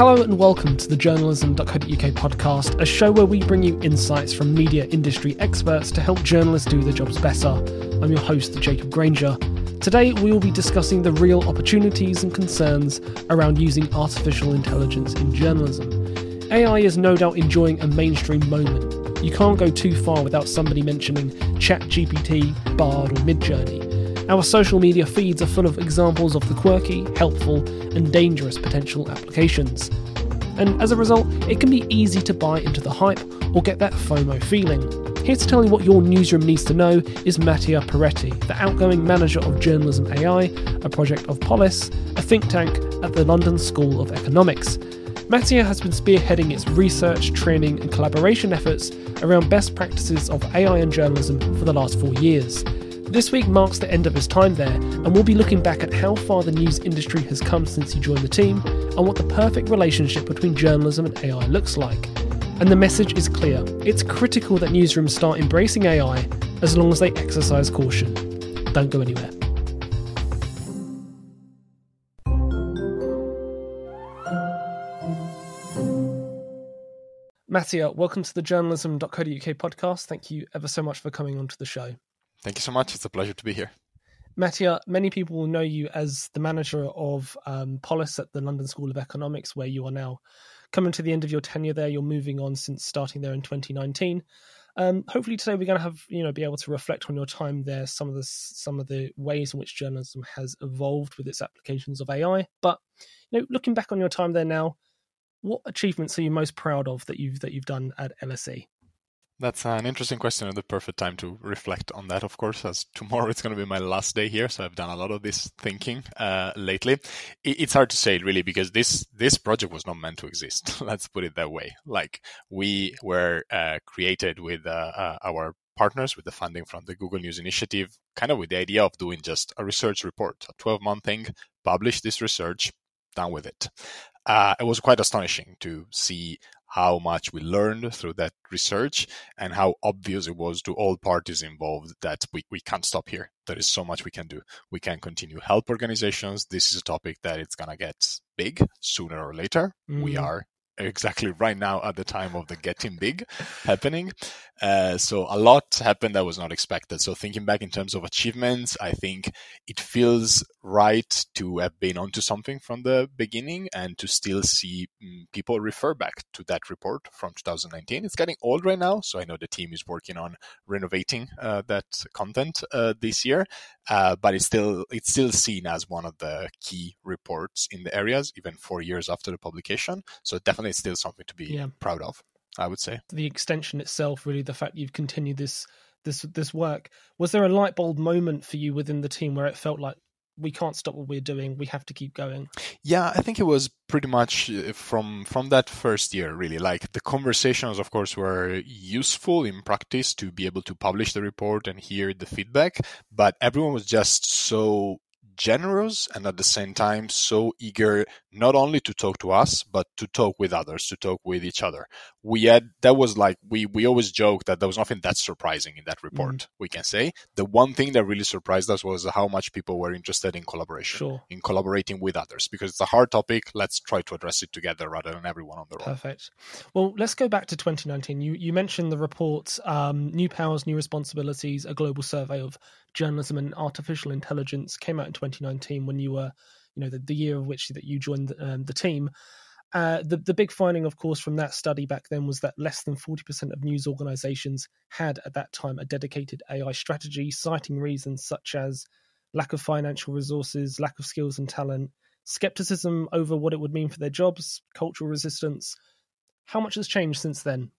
Hello and welcome to the journalism.co.uk podcast, a show where we bring you insights from media industry experts to help journalists do their jobs better. I'm your host, Jacob Granger. Today, we will be discussing the real opportunities and concerns around using artificial intelligence in journalism. AI is no doubt enjoying a mainstream moment. You can't go too far without somebody mentioning ChatGPT, Bard, or Midjourney. Our social media feeds are full of examples of the quirky, helpful, and dangerous potential applications. And as a result, it can be easy to buy into the hype or get that FOMO feeling. Here to tell you what your newsroom needs to know is Mattia Peretti, the outgoing manager of Journalism AI, a project of Polis, a think tank at the London School of Economics. Mattia has been spearheading its research, training, and collaboration efforts around best practices of AI and journalism for the last four years. This week marks the end of his time there, and we'll be looking back at how far the news industry has come since he joined the team and what the perfect relationship between journalism and AI looks like. And the message is clear it's critical that newsrooms start embracing AI as long as they exercise caution. Don't go anywhere. Mattia, welcome to the journalism.co.uk podcast. Thank you ever so much for coming onto the show. Thank you so much. It's a pleasure to be here. Mattia, many people will know you as the manager of um, Polis at the London School of Economics, where you are now coming to the end of your tenure there. You're moving on since starting there in 2019. Um, hopefully today we're going to have you know be able to reflect on your time there, some of the some of the ways in which journalism has evolved with its applications of AI. But you know, looking back on your time there now, what achievements are you most proud of that you've that you've done at LSE? That's an interesting question and the perfect time to reflect on that, of course, as tomorrow it's going to be my last day here. So I've done a lot of this thinking uh, lately. It's hard to say really because this this project was not meant to exist. Let's put it that way. Like we were uh, created with uh, uh our partners with the funding from the Google News Initiative, kind of with the idea of doing just a research report, a 12 month thing, publish this research, done with it. Uh, it was quite astonishing to see how much we learned through that research and how obvious it was to all parties involved that we, we can't stop here. There is so much we can do. We can continue help organizations. This is a topic that it's going to get big sooner or later. Mm. We are exactly right now at the time of the getting big happening. Uh, so a lot happened that was not expected. So thinking back in terms of achievements, I think it feels right to have been onto something from the beginning and to still see mm, people refer back to that report from 2019. It's getting old right now, so I know the team is working on renovating uh, that content uh, this year, uh, but it's still it's still seen as one of the key reports in the areas, even four years after the publication. So definitely, it's still something to be yeah. proud of. I would say the extension itself, really, the fact you've continued this this this work. Was there a light bulb moment for you within the team where it felt like we can't stop what we're doing. We have to keep going. Yeah, I think it was pretty much uh, from from that first year really. Like the conversations of course were useful in practice to be able to publish the report and hear the feedback, but everyone was just so generous and at the same time so eager not only to talk to us but to talk with others to talk with each other. We had that was like we we always joke that there was nothing that surprising in that report mm. we can say. The one thing that really surprised us was how much people were interested in collaboration sure. in collaborating with others because it's a hard topic. Let's try to address it together rather than everyone on their own perfect. Well let's go back to 2019 you you mentioned the report um, new powers new responsibilities a global survey of journalism and artificial intelligence came out in 2019 when you were, you know, the, the year of which that you joined um, the team. Uh, the the big finding, of course, from that study back then was that less than 40% of news organizations had at that time a dedicated AI strategy, citing reasons such as lack of financial resources, lack of skills and talent, skepticism over what it would mean for their jobs, cultural resistance. How much has changed since then?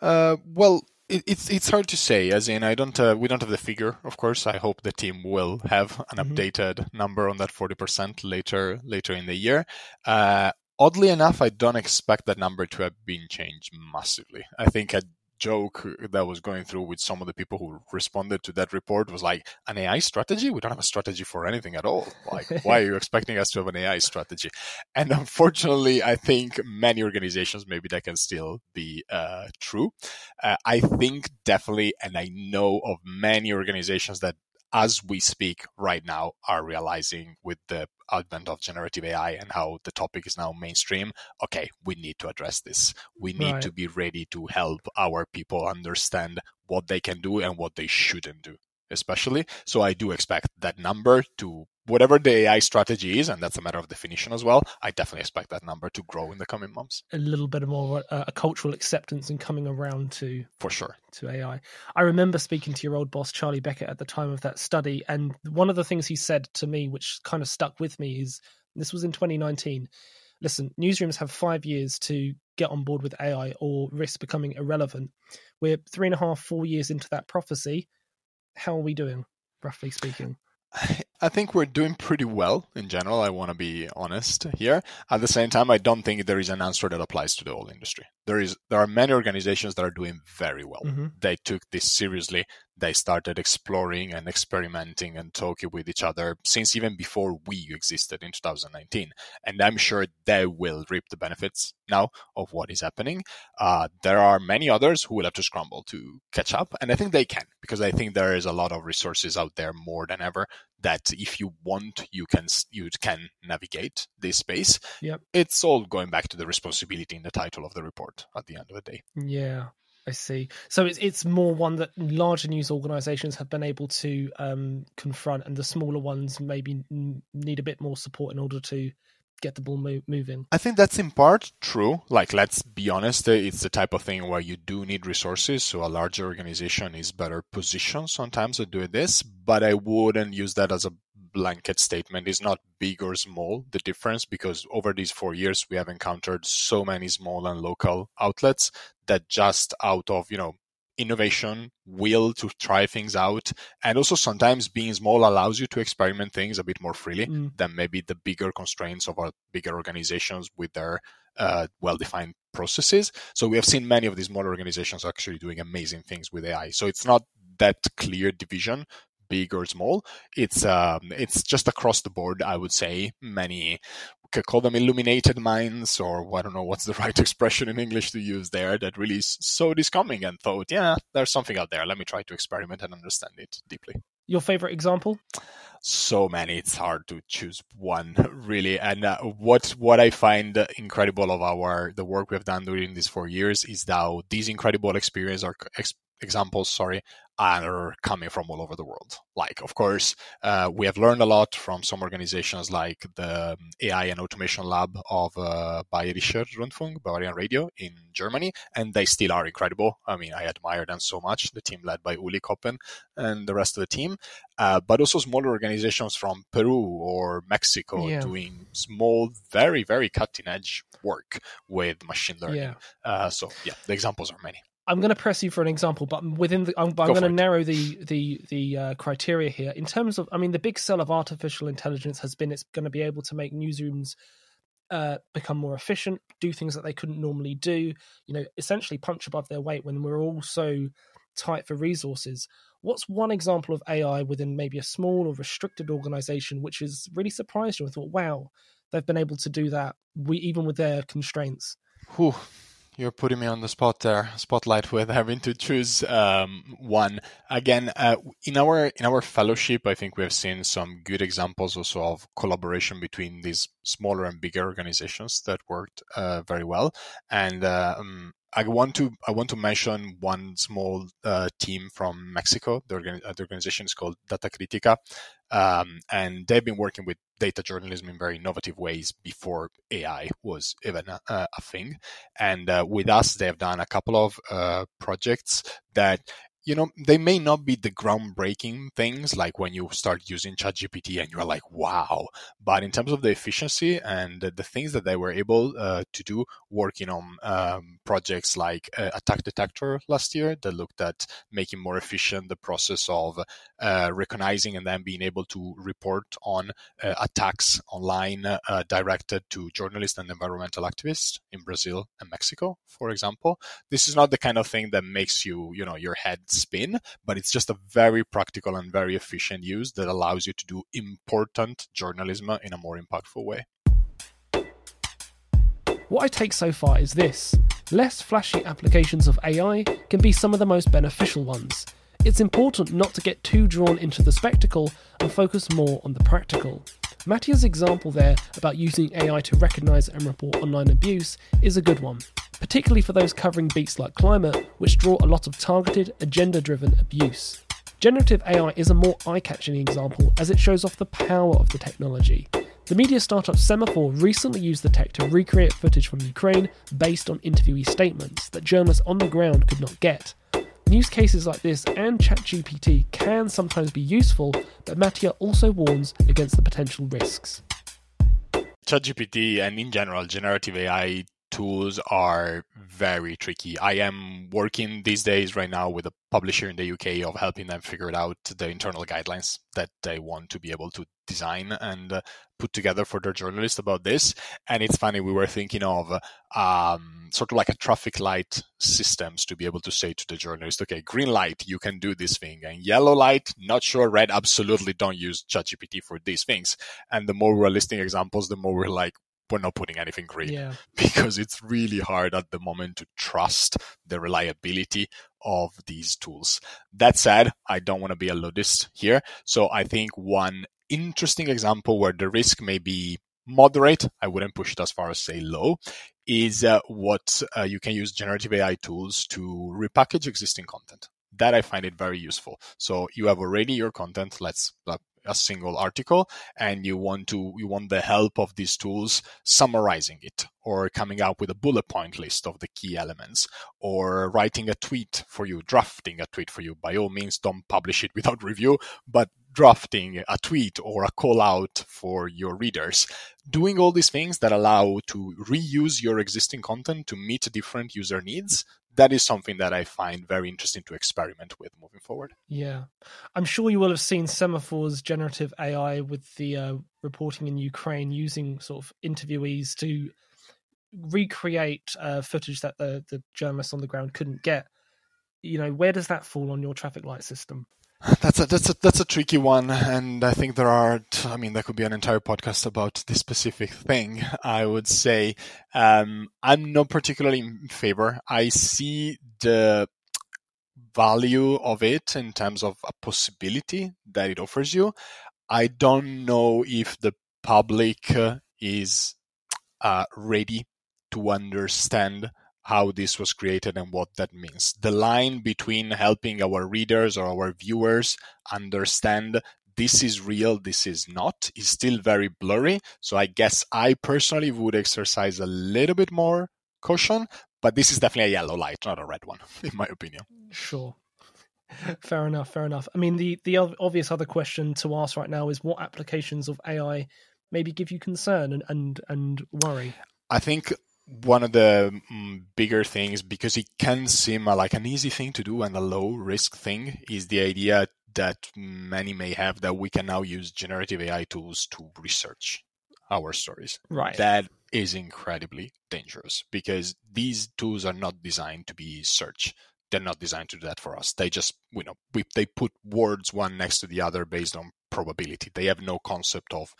Uh, well, it's it's hard to say. As in, I don't uh, we don't have the figure. Of course, I hope the team will have an mm-hmm. updated number on that forty percent later later in the year. Uh, oddly enough, I don't expect that number to have been changed massively. I think at joke that was going through with some of the people who responded to that report was like an AI strategy. We don't have a strategy for anything at all. Like, why are you expecting us to have an AI strategy? And unfortunately, I think many organizations maybe that can still be uh, true. Uh, I think definitely, and I know of many organizations that as we speak right now, are realizing with the advent of generative AI and how the topic is now mainstream. Okay, we need to address this. We need right. to be ready to help our people understand what they can do and what they shouldn't do especially. So I do expect that number to whatever the AI strategy is, and that's a matter of definition as well. I definitely expect that number to grow in the coming months. A little bit more uh, a cultural acceptance and coming around to for sure to AI. I remember speaking to your old boss Charlie Beckett at the time of that study, and one of the things he said to me, which kind of stuck with me, is this was in 2019. Listen, newsrooms have five years to get on board with AI or risk becoming irrelevant. We're three and a half, four years into that prophecy how are we doing, roughly speaking? I think we're doing pretty well in general. I want to be honest here. At the same time, I don't think there is an answer that applies to the whole industry. There is there are many organizations that are doing very well. Mm-hmm. They took this seriously. They started exploring and experimenting and talking with each other since even before we existed in 2019. And I'm sure they will reap the benefits now of what is happening. Uh, there are many others who will have to scramble to catch up, and I think they can because I think there is a lot of resources out there more than ever that if you want you can you can navigate this space yep. it's all going back to the responsibility in the title of the report at the end of the day yeah I see. So it's it's more one that larger news organisations have been able to um, confront, and the smaller ones maybe need a bit more support in order to get the ball mo- moving. I think that's in part true. Like, let's be honest, it's the type of thing where you do need resources. So a larger organization is better positioned sometimes to do this, but I wouldn't use that as a blanket statement. It's not big or small, the difference, because over these four years, we have encountered so many small and local outlets that just out of, you know, innovation, will to try things out, and also sometimes being small allows you to experiment things a bit more freely mm. than maybe the bigger constraints of our bigger organizations with their uh, well-defined processes. So we have seen many of these smaller organizations actually doing amazing things with AI. So it's not that clear division big or small. It's um, it's just across the board. I would say many call them illuminated minds, or I don't know what's the right expression in English to use there. That really saw this coming and thought, yeah, there's something out there. Let me try to experiment and understand it deeply. Your favorite example? so many it's hard to choose one really and uh, what what i find incredible of our the work we've done during these four years is that these incredible experience are ex- examples sorry are coming from all over the world. Like, of course, uh, we have learned a lot from some organizations like the um, AI and Automation Lab of uh, Bayerischer Rundfunk, Bavarian Radio in Germany, and they still are incredible. I mean, I admire them so much, the team led by Uli Koppen and the rest of the team, uh, but also smaller organizations from Peru or Mexico yeah. doing small, very, very cutting edge work with machine learning. Yeah. Uh, so, yeah, the examples are many. I'm going to press you for an example, but within the, I'm, I'm going to narrow the the the uh, criteria here in terms of. I mean, the big sell of artificial intelligence has been it's going to be able to make newsrooms uh, become more efficient, do things that they couldn't normally do. You know, essentially punch above their weight when we're all so tight for resources. What's one example of AI within maybe a small or restricted organization which has really surprised you and thought, wow, they've been able to do that, we even with their constraints? Whew you're putting me on the spot there, spotlight with having to choose um, one. Again, uh, in our in our fellowship, I think we have seen some good examples also of collaboration between these smaller and bigger organizations that worked uh, very well. And uh, um, I want to I want to mention one small uh, team from Mexico. The, uh, the, organization is called Data Cívica, um, and they've been working with data journalism in very innovative ways before AI was even a, a thing. And uh, with us, they've done a couple of uh, projects that you know, they may not be the groundbreaking things like when you start using ChatGPT and you're like, wow. But in terms of the efficiency and the, the things that they were able uh, to do working on um, projects like uh, Attack Detector last year that looked at making more efficient the process of uh, recognizing and then being able to report on uh, attacks online uh, directed to journalists and environmental activists in Brazil and Mexico, for example. This is not the kind of thing that makes you, you know, your head spin, but it's just a very practical and very efficient use that allows you to do important journalism in a more impactful way. What I take so far is this less flashy applications of AI can be some of the most beneficial ones. it's important not to get too drawn into the spectacle and focus more on the practical. Mattia's example there about using AI to recognise and report online abuse is a good one, particularly for those covering beats like climate, which draw a lot of targeted, agenda driven abuse. Generative AI is a more eye catching example as it shows off the power of the technology. The media startup Semafor recently used the tech to recreate footage from Ukraine based on interviewee statements that journalists on the ground could not get. News cases like this and ChatGPT can sometimes be useful, but Mattia also warns against the potential risks. ChatGPT and in general generative AI tools are very tricky. I am working these days right now with a publisher in the UK of helping them figure out the internal guidelines that they want to be able to design and uh, put together for their journalists about this. And it's funny, we were thinking of um, sort of like a traffic light systems to be able to say to the journalist, okay, green light, you can do this thing, and yellow light, not sure, red, absolutely don't use ChatGPT for these things. And the more we're listing examples, the more we're like, we're not putting anything green yeah. because it's really hard at the moment to trust the reliability of these tools. That said, I don't want to be a ludist here. So I think one interesting example where the risk may be moderate, I wouldn't push it as far as say low, is uh, what uh, you can use generative AI tools to repackage existing content. That I find it very useful. So you have already your content. Let's uh, a single article and you want to you want the help of these tools summarizing it or coming up with a bullet point list of the key elements or writing a tweet for you drafting a tweet for you. By all means don't publish it without review but drafting a tweet or a call out for your readers. Doing all these things that allow to reuse your existing content to meet different user needs that is something that I find very interesting to experiment with moving forward. Yeah, I'm sure you will have seen Semafor's generative AI with the uh, reporting in Ukraine using sort of interviewees to recreate uh, footage that the the journalists on the ground couldn't get. You know, where does that fall on your traffic light system? That's a that's a that's a tricky one, and I think there are. I mean, there could be an entire podcast about this specific thing. I would say um, I'm not particularly in favor. I see the value of it in terms of a possibility that it offers you. I don't know if the public is uh, ready to understand how this was created and what that means. The line between helping our readers or our viewers understand this is real, this is not, is still very blurry. So I guess I personally would exercise a little bit more caution, but this is definitely a yellow light, not a red one, in my opinion. Sure. Fair enough, fair enough. I mean, the, the obvious other question to ask right now is what applications of AI maybe give you concern and, and, and worry? I think one of the um, bigger things because it can seem uh, like an easy thing to do and a low risk thing is the idea that many may have that we can now use generative AI tools to research our stories. Right. That is incredibly dangerous because these tools are not designed to be search. They're not designed to do that for us. They just, you know, we, they put words one next to the other based on probability. They have no concept of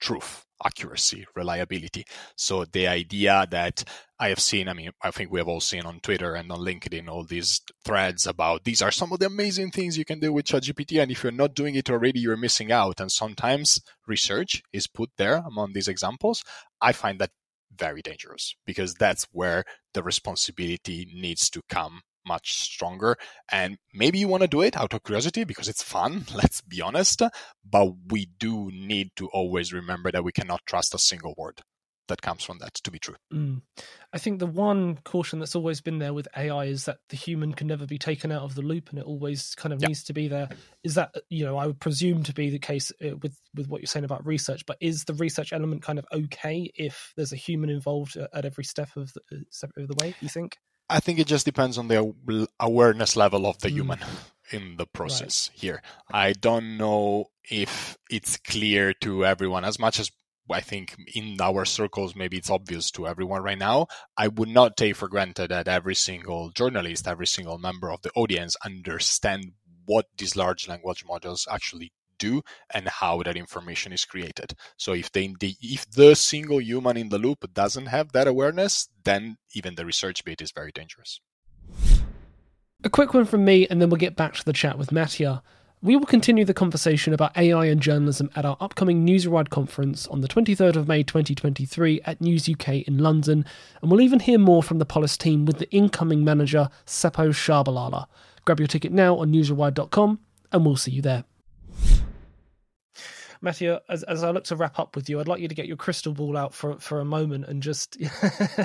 truth, accuracy, reliability. So the idea that I have seen, I mean, I think we have all seen on Twitter and on LinkedIn all these threads about these are some of the amazing things you can do with ChatGPT. And if you're not doing it already, you're missing out. And sometimes research is put there among these examples. I find that very dangerous because that's where the responsibility needs to come much stronger. And maybe you want to do it out of curiosity because it's fun, let's be honest. But we do need to always remember that we cannot trust a single word that comes from that to be true. Mm. I think the one caution that's always been there with AI is that the human can never be taken out of the loop, and it always kind of needs to be there. Is that you know I would presume to be the case uh, with with what you're saying about research, but is the research element kind of okay if there's a human involved at every step of the, uh, step of the way? You think? I think it just depends on the awareness level of the mm. human in the process right. here. I don't know if it's clear to everyone as much as I think in our circles, maybe it's obvious to everyone right now. I would not take for granted that every single journalist, every single member of the audience understand what these large language models actually do and how that information is created. So if they, if the single human in the loop doesn't have that awareness, then even the research bit is very dangerous. A quick one from me, and then we'll get back to the chat with Mattia. We will continue the conversation about AI and journalism at our upcoming Newsrewired conference on the 23rd of May 2023 at News UK in London, and we'll even hear more from the Polis team with the incoming manager, Seppo Shabalala. Grab your ticket now on newsrewired.com, and we'll see you there. Mattia, as, as I look to wrap up with you, I'd like you to get your crystal ball out for for a moment and just.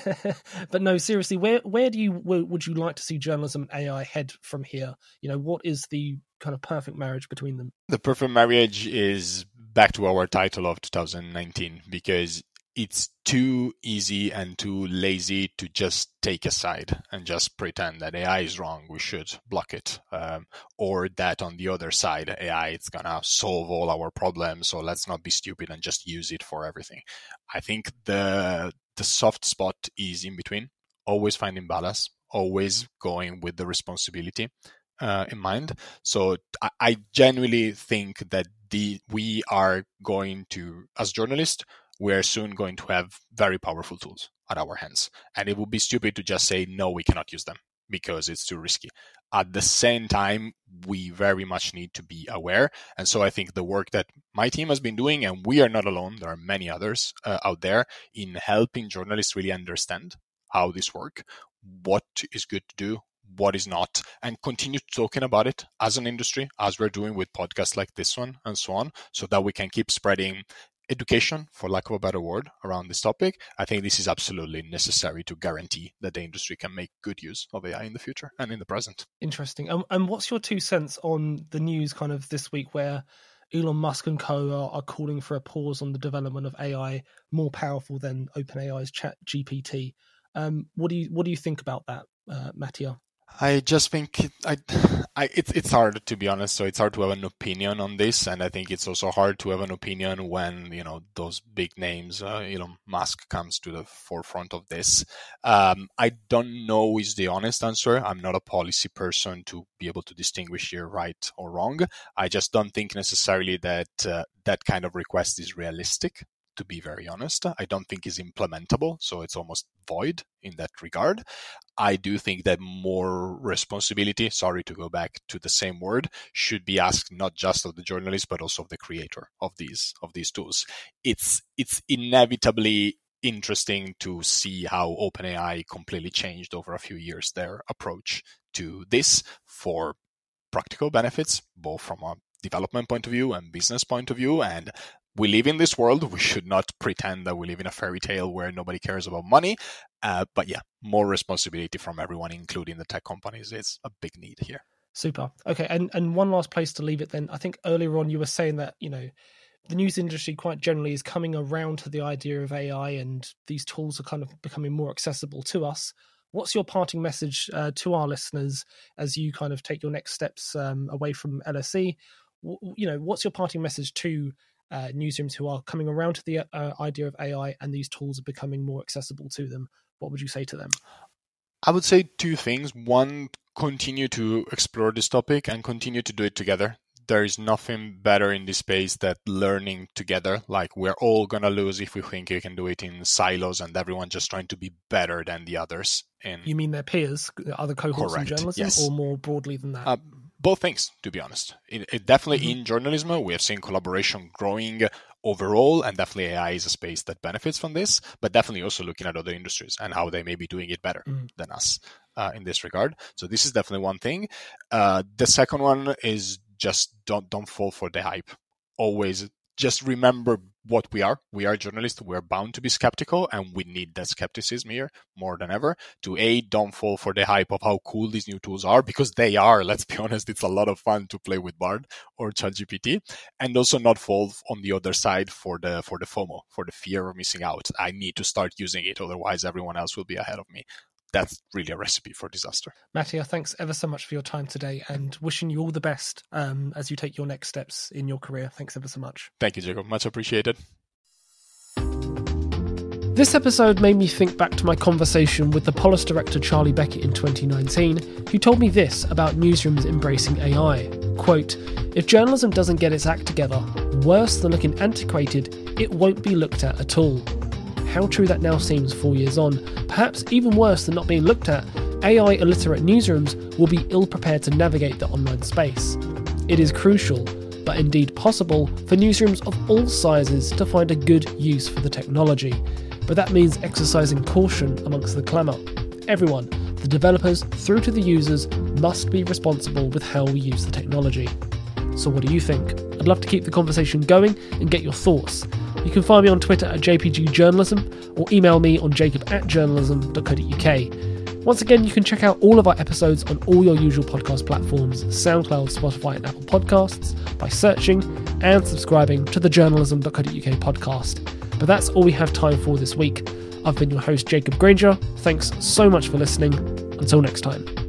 but no, seriously, where where do you where would you like to see journalism and AI head from here? You know, what is the kind of perfect marriage between them? The perfect marriage is back to our title of 2019 because it's too easy and too lazy to just take a side and just pretend that AI is wrong. We should block it, um, or that on the other side, AI it's gonna solve all our problems. So let's not be stupid and just use it for everything. I think the the soft spot is in between. Always finding balance. Always going with the responsibility uh, in mind. So I, I genuinely think that the we are going to, as journalists, we're soon going to have very powerful tools at our hands. And it would be stupid to just say, no, we cannot use them because it's too risky. At the same time, we very much need to be aware. And so I think the work that my team has been doing, and we are not alone, there are many others uh, out there in helping journalists really understand how this work, what is good to do, what is not, and continue talking about it as an industry, as we're doing with podcasts like this one and so on, so that we can keep spreading education, for lack of a better word, around this topic, I think this is absolutely necessary to guarantee that the industry can make good use of AI in the future and in the present. Interesting. Um, and what's your two cents on the news kind of this week where Elon Musk and co are, are calling for a pause on the development of AI more powerful than OpenAI's Chat GPT? Um, what do you what do you think about that, uh, Mattia? I just think I, I, it's it's hard to be honest. So it's hard to have an opinion on this, and I think it's also hard to have an opinion when you know those big names, uh, Elon Musk, comes to the forefront of this. Um, I don't know is the honest answer. I'm not a policy person to be able to distinguish here right or wrong. I just don't think necessarily that uh, that kind of request is realistic to be very honest. I don't think is implementable, so it's almost void in that regard. I do think that more responsibility, sorry to go back to the same word, should be asked not just of the journalist but also of the creator of these of these tools. It's it's inevitably interesting to see how OpenAI completely changed over a few years their approach to this for practical benefits, both from a development point of view and business point of view, and we live in this world. We should not pretend that we live in a fairy tale where nobody cares about money. Uh, but yeah, more responsibility from everyone, including the tech companies, is a big need here. Super. Okay, and and one last place to leave it then. I think earlier on you were saying that you know the news industry quite generally is coming around to the idea of AI, and these tools are kind of becoming more accessible to us. What's your parting message uh, to our listeners as you kind of take your next steps um, away from LSE? W- you know, what's your parting message to uh, newsrooms who are coming around to the uh, idea of AI and these tools are becoming more accessible to them, what would you say to them? I would say two things. One, continue to explore this topic and continue to do it together. There is nothing better in this space than learning together. Like we're all gonna lose if we think you can do it in silos and everyone just trying to be better than the others. And you mean their peers, other cohorts correct, in journalism, yes. or more broadly than that? Uh, both things, to be honest. It, it definitely mm-hmm. in journalism, we have seen collaboration growing overall, and definitely AI is a space that benefits from this, but definitely also looking at other industries and how they may be doing it better mm-hmm. than us uh, in this regard. So this is definitely one thing. Uh, the second one is just don't don't fall for the hype. Always just remember what we are. We are journalists. We're bound to be skeptical, and we need that skepticism here more than ever to a don't fall for the hype of how cool these new tools are because they are. Let's be honest, it's a lot of fun to play with Bard or ChatGPT, and also not fall on the other side for the for the FOMO, for the fear of missing out. I need to start using it, otherwise everyone else will be ahead of me that's really a recipe for disaster. Mattia, thanks ever so much for your time today and wishing you all the best um, as you take your next steps in your career. Thanks ever so much. Thank you, Jacob. Much appreciated. This episode made me think back to my conversation with the Polis director Charlie Beckett in 2019, who told me this about newsrooms embracing AI. Quote, if journalism doesn't get its act together, worse than looking antiquated, it won't be looked at at all how true that now seems four years on. Perhaps even worse than not being looked at AI illiterate newsrooms will be ill prepared to navigate the online space. It is crucial, but indeed possible, for newsrooms of all sizes to find a good use for the technology. But that means exercising caution amongst the clamour. Everyone, the developers through to the users, must be responsible with how we use the technology. So, what do you think? I'd love to keep the conversation going and get your thoughts. You can find me on Twitter at jpgjournalism or email me on jacob at journalism.co.uk. Once again, you can check out all of our episodes on all your usual podcast platforms SoundCloud, Spotify, and Apple Podcasts by searching and subscribing to the journalism.co.uk podcast. But that's all we have time for this week. I've been your host, Jacob Granger. Thanks so much for listening. Until next time.